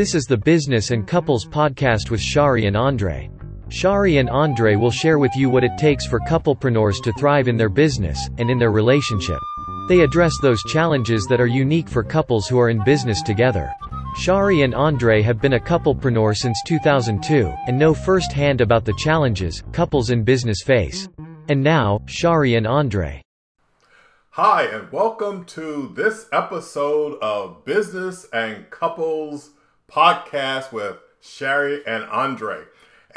This is the Business and Couples podcast with Shari and Andre. Shari and Andre will share with you what it takes for couplepreneurs to thrive in their business and in their relationship. They address those challenges that are unique for couples who are in business together. Shari and Andre have been a couplepreneur since 2002 and know firsthand about the challenges couples in business face. And now, Shari and Andre. Hi, and welcome to this episode of Business and Couples Podcast with Sherry and Andre.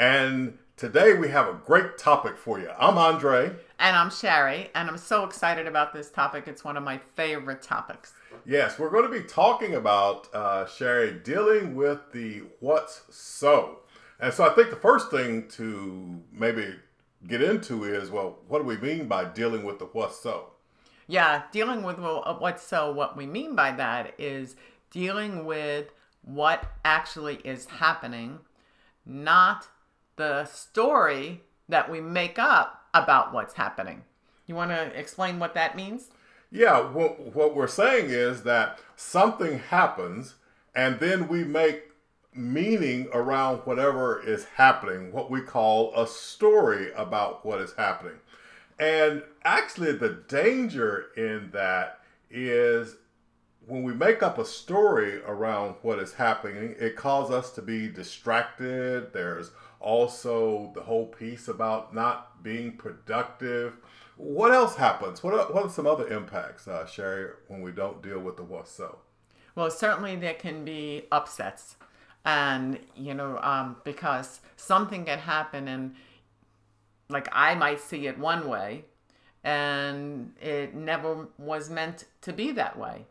And today we have a great topic for you. I'm Andre. And I'm Sherry. and I'm so excited about this topic. It's one of my favorite topics. Yes, we're going to be talking about, uh, Shari, dealing with the what's so. And so I think the first thing to maybe get into is well, what do we mean by dealing with the what's so? Yeah, dealing with well, what's so, what we mean by that is dealing with what actually is happening, not the story that we make up about what's happening. You want to explain what that means? Yeah, what, what we're saying is that something happens and then we make meaning around whatever is happening, what we call a story about what is happening. And actually, the danger in that is when we make up a story around what is happening, it causes us to be distracted. There's also the whole piece about not being productive. What else happens? What are, what are some other impacts, uh, Shari, when we don't deal with the what's so? Well, certainly there can be upsets. And, you know, um, because something can happen and like I might see it one way and it never was meant to be that way.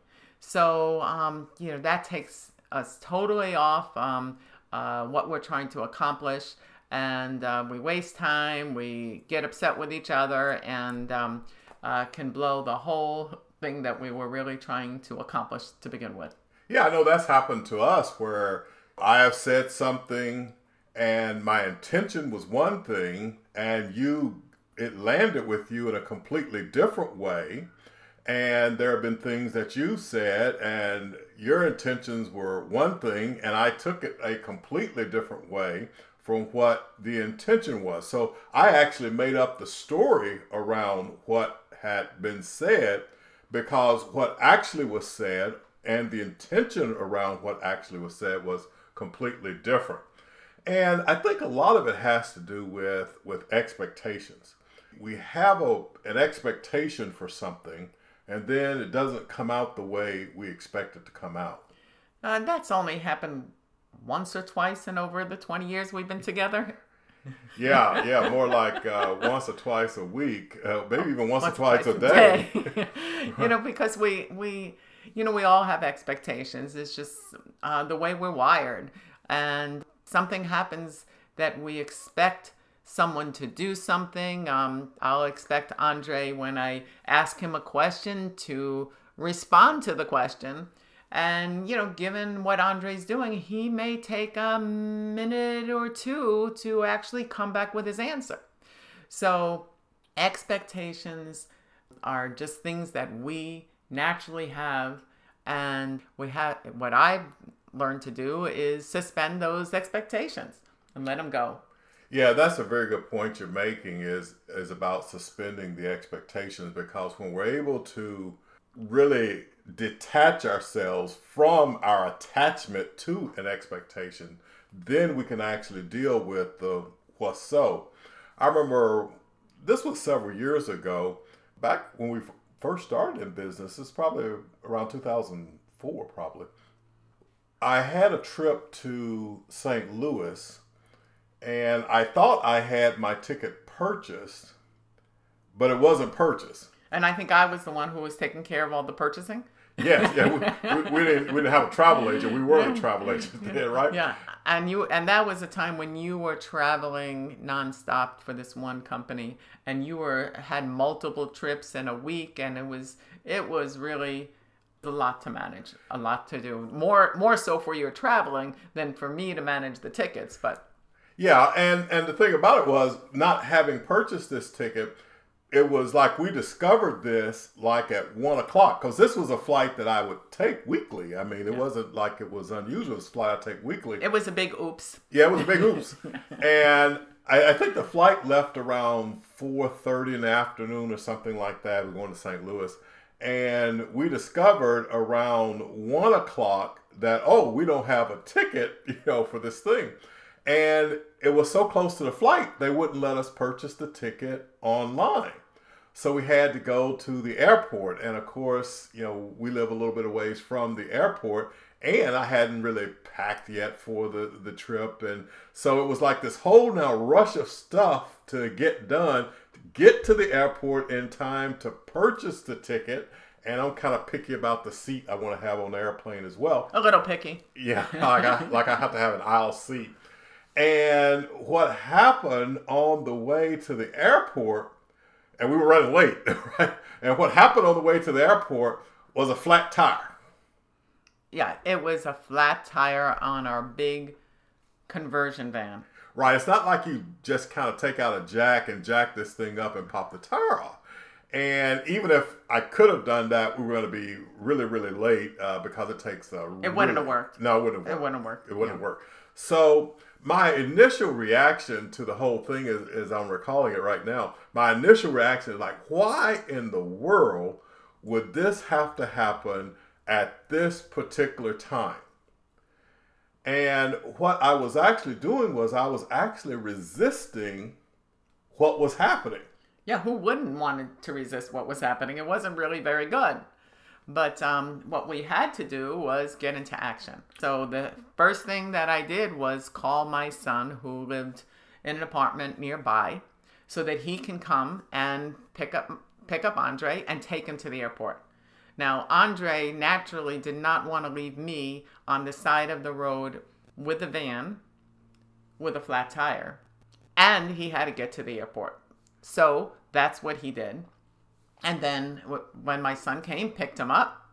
So, um, you know, that takes us totally off um, uh, what we're trying to accomplish. And uh, we waste time, we get upset with each other, and um, uh, can blow the whole thing that we were really trying to accomplish to begin with. Yeah, I know that's happened to us where I have said something and my intention was one thing and you it landed with you in a completely different way and there have been things that you said and your intentions were one thing and i took it a completely different way from what the intention was so i actually made up the story around what had been said because what actually was said and the intention around what actually was said was completely different and I think a lot of it has to do with with expectations. We have a, an expectation for something, and then it doesn't come out the way we expect it to come out. Uh, that's only happened once or twice in over the 20 years we've been together. yeah, yeah, more like uh, once or twice a week, uh, maybe even once, once or twice, twice a day. day. you know, because we we you know we all have expectations. It's just uh, the way we're wired, and something happens that we expect someone to do something. Um, I'll expect Andre, when I ask him a question, to respond to the question. And, you know, given what Andre's doing, he may take a minute or two to actually come back with his answer. So, expectations are just things that we naturally have. And we have what I've learn to do is suspend those expectations and let them go. Yeah, that's a very good point you're making is is about suspending the expectations because when we're able to really detach ourselves from our attachment to an expectation, then we can actually deal with the what's so. I remember this was several years ago, back when we first started in business. It's probably around 2004, probably. I had a trip to St. Louis and I thought I had my ticket purchased, but it wasn't purchased. And I think I was the one who was taking care of all the purchasing. yes, yeah, we, we, we, didn't we didn't have a travel agent. We were a travel agent then, right? Yeah, and you and that was a time when you were traveling nonstop for this one company, and you were had multiple trips in a week, and it was it was really a lot to manage, a lot to do. More more so for your traveling than for me to manage the tickets, but yeah, and and the thing about it was not having purchased this ticket, it was like we discovered this like at one o'clock because this was a flight that I would take weekly. I mean, it yeah. wasn't like it was unusual. It's a flight I take weekly. It was a big oops. Yeah, it was a big oops. and I, I, think the flight left around four thirty in the afternoon or something like that. We're going to St. Louis, and we discovered around one o'clock that oh, we don't have a ticket, you know, for this thing. And it was so close to the flight, they wouldn't let us purchase the ticket online. So we had to go to the airport. And of course, you know, we live a little bit of ways from the airport. And I hadn't really packed yet for the, the trip. And so it was like this whole now rush of stuff to get done, to get to the airport in time to purchase the ticket. And I'm kind of picky about the seat I want to have on the airplane as well. A little picky. Yeah, like I, like I have to have an aisle seat. And what happened on the way to the airport and we were running late, right? And what happened on the way to the airport was a flat tire. Yeah, it was a flat tire on our big conversion van. Right. It's not like you just kind of take out a jack and jack this thing up and pop the tire off. And even if I could have done that, we were going to be really, really late uh, because it takes a. It wouldn't have worked. No, it wouldn't have worked. It wouldn't have worked. It wouldn't yeah. worked. So my initial reaction to the whole thing is, as I'm recalling it right now, my initial reaction is like, why in the world would this have to happen at this particular time? And what I was actually doing was I was actually resisting what was happening. Yeah, who wouldn't want to resist what was happening? It wasn't really very good. But um, what we had to do was get into action. So the first thing that I did was call my son, who lived in an apartment nearby, so that he can come and pick up pick up Andre and take him to the airport. Now, Andre naturally did not want to leave me on the side of the road with a van with a flat tire, and he had to get to the airport. So that's what he did. And then when my son came, picked him up,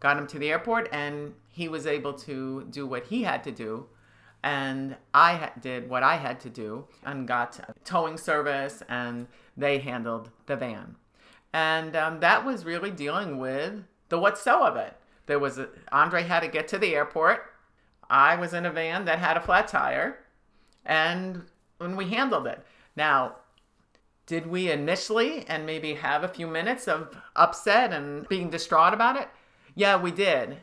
got him to the airport, and he was able to do what he had to do. And I ha- did what I had to do and got towing service, and they handled the van. And um, that was really dealing with the what so of it. There was a, Andre had to get to the airport. I was in a van that had a flat tire, and when we handled it. Now, did we initially and maybe have a few minutes of upset and being distraught about it? Yeah, we did.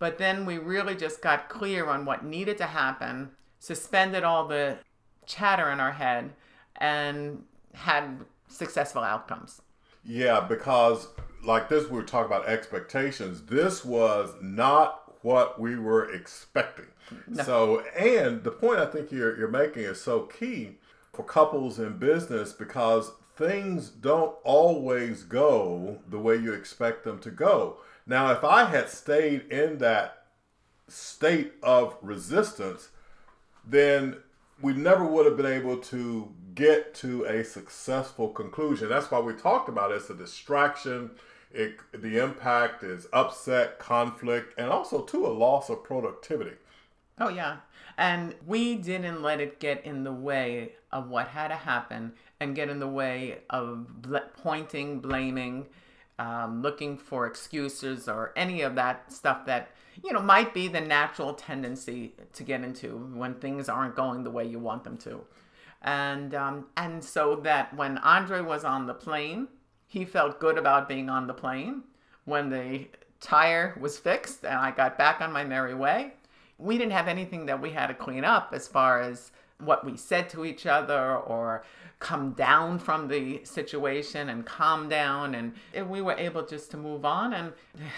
But then we really just got clear on what needed to happen, suspended all the chatter in our head, and had successful outcomes. Yeah, because like this, we were talking about expectations. This was not what we were expecting. No. So, and the point I think you're, you're making is so key for couples in business because things don't always go the way you expect them to go. Now, if I had stayed in that state of resistance, then we never would have been able to get to a successful conclusion. That's why we talked about it. It's a distraction. It, the impact is upset, conflict, and also to a loss of productivity. Oh yeah, and we didn't let it get in the way of what had to happen and get in the way of bl- pointing, blaming, um, looking for excuses or any of that stuff that you know might be the natural tendency to get into when things aren't going the way you want them to. And um, and so that when Andre was on the plane, he felt good about being on the plane. When the tire was fixed and I got back on my merry way, we didn't have anything that we had to clean up as far as what we said to each other or come down from the situation and calm down. And we were able just to move on. And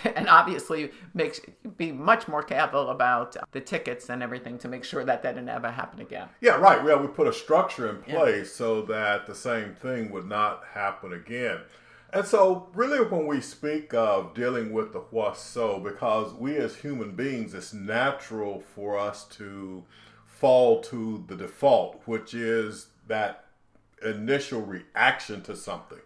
and obviously make be much more careful about the tickets and everything to make sure that that didn't ever happen again. Yeah right. Yeah we put a structure in place yeah. so that the same thing would not happen again. And so, really, when we speak of dealing with the what so, because we as human beings, it's natural for us to fall to the default, which is that initial reaction to something.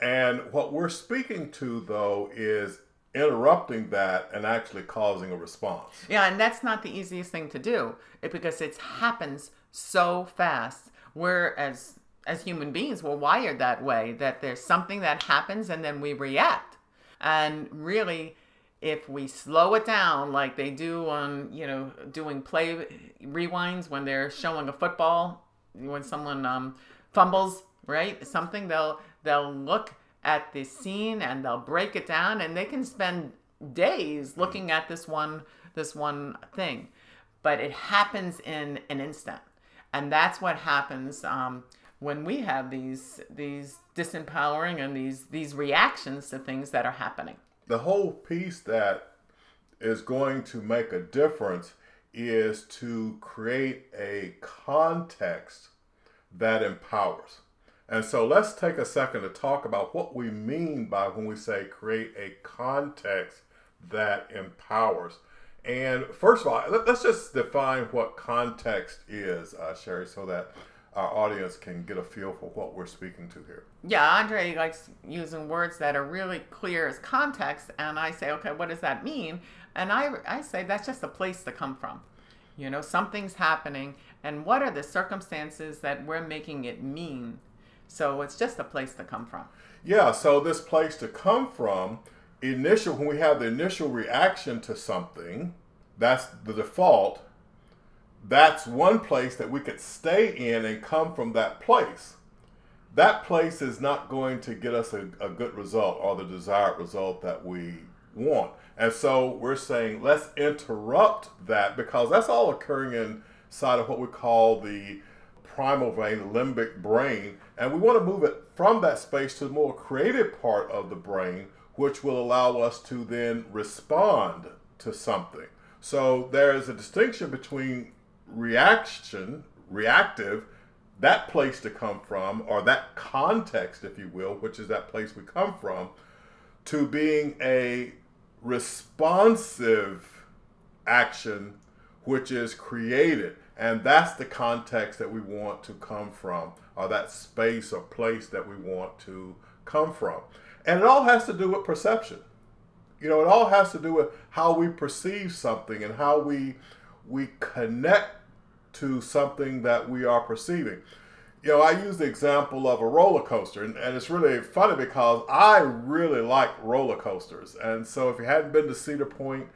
And what we're speaking to, though, is interrupting that and actually causing a response. Yeah, and that's not the easiest thing to do because it happens so fast. We're as as human beings, we're wired that way that there's something that happens and then we react. And really, if we slow it down like they do on, you know, doing play rewinds when they're showing a football, when someone um, fumbles, right? Something they'll they'll look at the scene and they'll break it down and they can spend days looking at this one this one thing. But it happens in an instant. And that's what happens um, when we have these these disempowering and these these reactions to things that are happening the whole piece that is going to make a difference is to create a context that empowers and so let's take a second to talk about what we mean by when we say create a context that empowers. And first of all, let's just define what context is, uh, Sherry, so that our audience can get a feel for what we're speaking to here. Yeah, Andre likes using words that are really clear as context, and I say, okay, what does that mean? And I, I say that's just a place to come from. You know, something's happening, and what are the circumstances that we're making it mean? So it's just a place to come from. Yeah, so this place to come from, initial when we have the initial reaction to something, that's the default. That's one place that we could stay in and come from that place. That place is not going to get us a, a good result or the desired result that we want. And so we're saying let's interrupt that because that's all occurring inside of what we call the primal vein, limbic brain, and we want to move it from that space to the more creative part of the brain, which will allow us to then respond to something. So there is a distinction between reaction, reactive, that place to come from, or that context, if you will, which is that place we come from, to being a responsive action, which is created. And that's the context that we want to come from, or that space or place that we want to come from. And it all has to do with perception. You know, it all has to do with how we perceive something and how we we connect to something that we are perceiving. You know, I use the example of a roller coaster, and, and it's really funny because I really like roller coasters. And so, if you hadn't been to Cedar Point,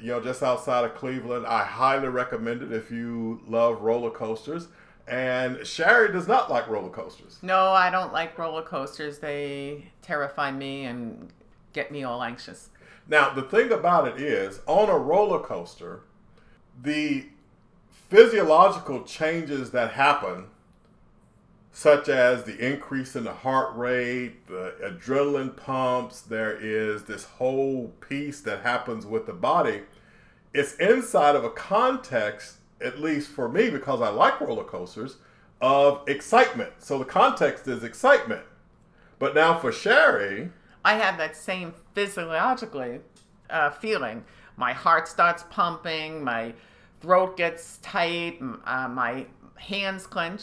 you know, just outside of Cleveland. I highly recommend it if you love roller coasters. And Sherry does not like roller coasters. No, I don't like roller coasters. They terrify me and get me all anxious. Now, the thing about it is, on a roller coaster, the physiological changes that happen such as the increase in the heart rate, the adrenaline pumps. There is this whole piece that happens with the body. It's inside of a context, at least for me, because I like roller coasters, of excitement. So the context is excitement. But now for Sherry, I have that same physiologically uh, feeling. My heart starts pumping, my throat gets tight, uh, my hands clench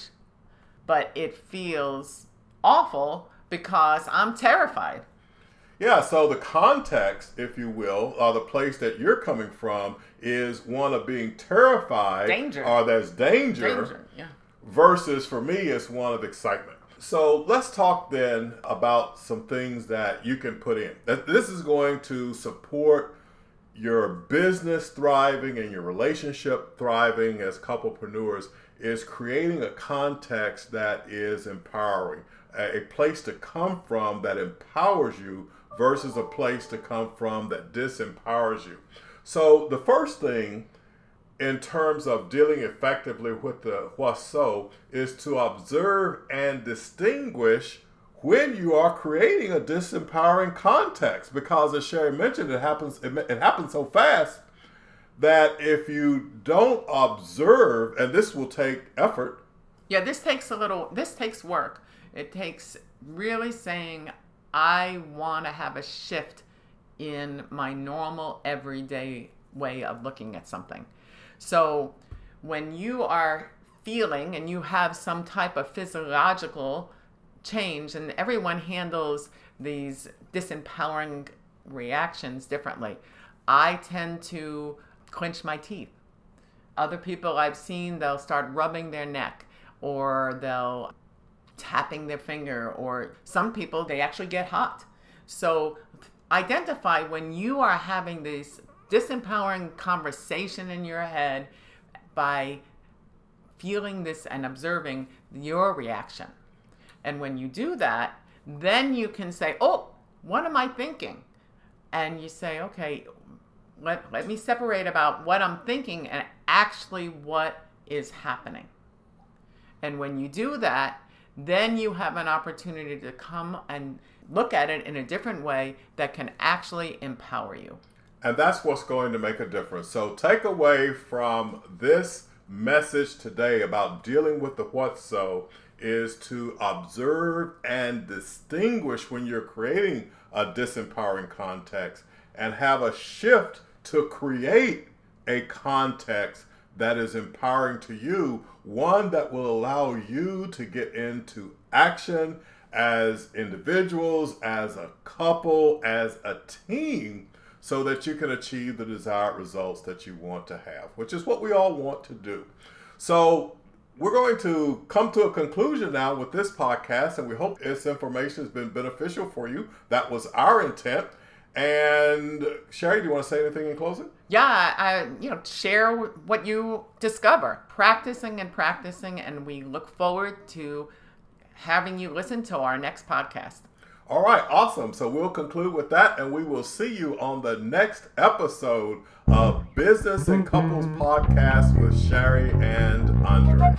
but it feels awful because I'm terrified. Yeah, so the context, if you will, or the place that you're coming from is one of being terrified danger. or there's danger, danger yeah. versus for me it's one of excitement. So let's talk then about some things that you can put in. This is going to support your business thriving and your relationship thriving as couplepreneurs is creating a context that is empowering, a, place to come from that empowers you versus a place to come from that disempowers you. So the first thing in terms of dealing effectively with the what's so is to observe and distinguish when you are creating a disempowering context because as Sherry mentioned it happens it, it happens so fast that if you don't observe, and this will take effort. Yeah, this takes a little, this takes work. It takes really saying, I want to have a shift in my normal everyday way of looking at something. So when you are feeling and you have some type of physiological change, and everyone handles these disempowering reactions differently, I tend to clench my teeth. Other people I've seen, they'll start rubbing their neck or they'll tapping their finger, or some people, they actually get hot. So identify when you are having this disempowering conversation in your head by feeling this and observing your reaction. And when you do that, then you can say, Oh, what am I thinking? And you say, Okay, let, let me separate about what I'm thinking and actually what is happening. And when you do that, then you have an opportunity to come and look at it in a different way that can actually empower you. And that's what's going to make a difference. So take away from this message today about dealing with the what so is to observe and distinguish when you're creating a disempowering context and have a shift to create a context that is empowering to you, one that will allow you to get into action as individuals, as a couple, as a team, so that you can achieve the desired results that you want to have, which is what we all want to do. So, we're going to come to a conclusion now with this podcast, and we hope this information has been beneficial for you. That was our intent. And Sherry, do you want to say anything in closing? Yeah, I, you know, share what you discover, practicing and practicing, and we look forward to having you listen to our next podcast. All right, awesome. So we'll conclude with that, and we will see you on the next episode of Business and Couples mm-hmm. Podcast with Sherry and Andre.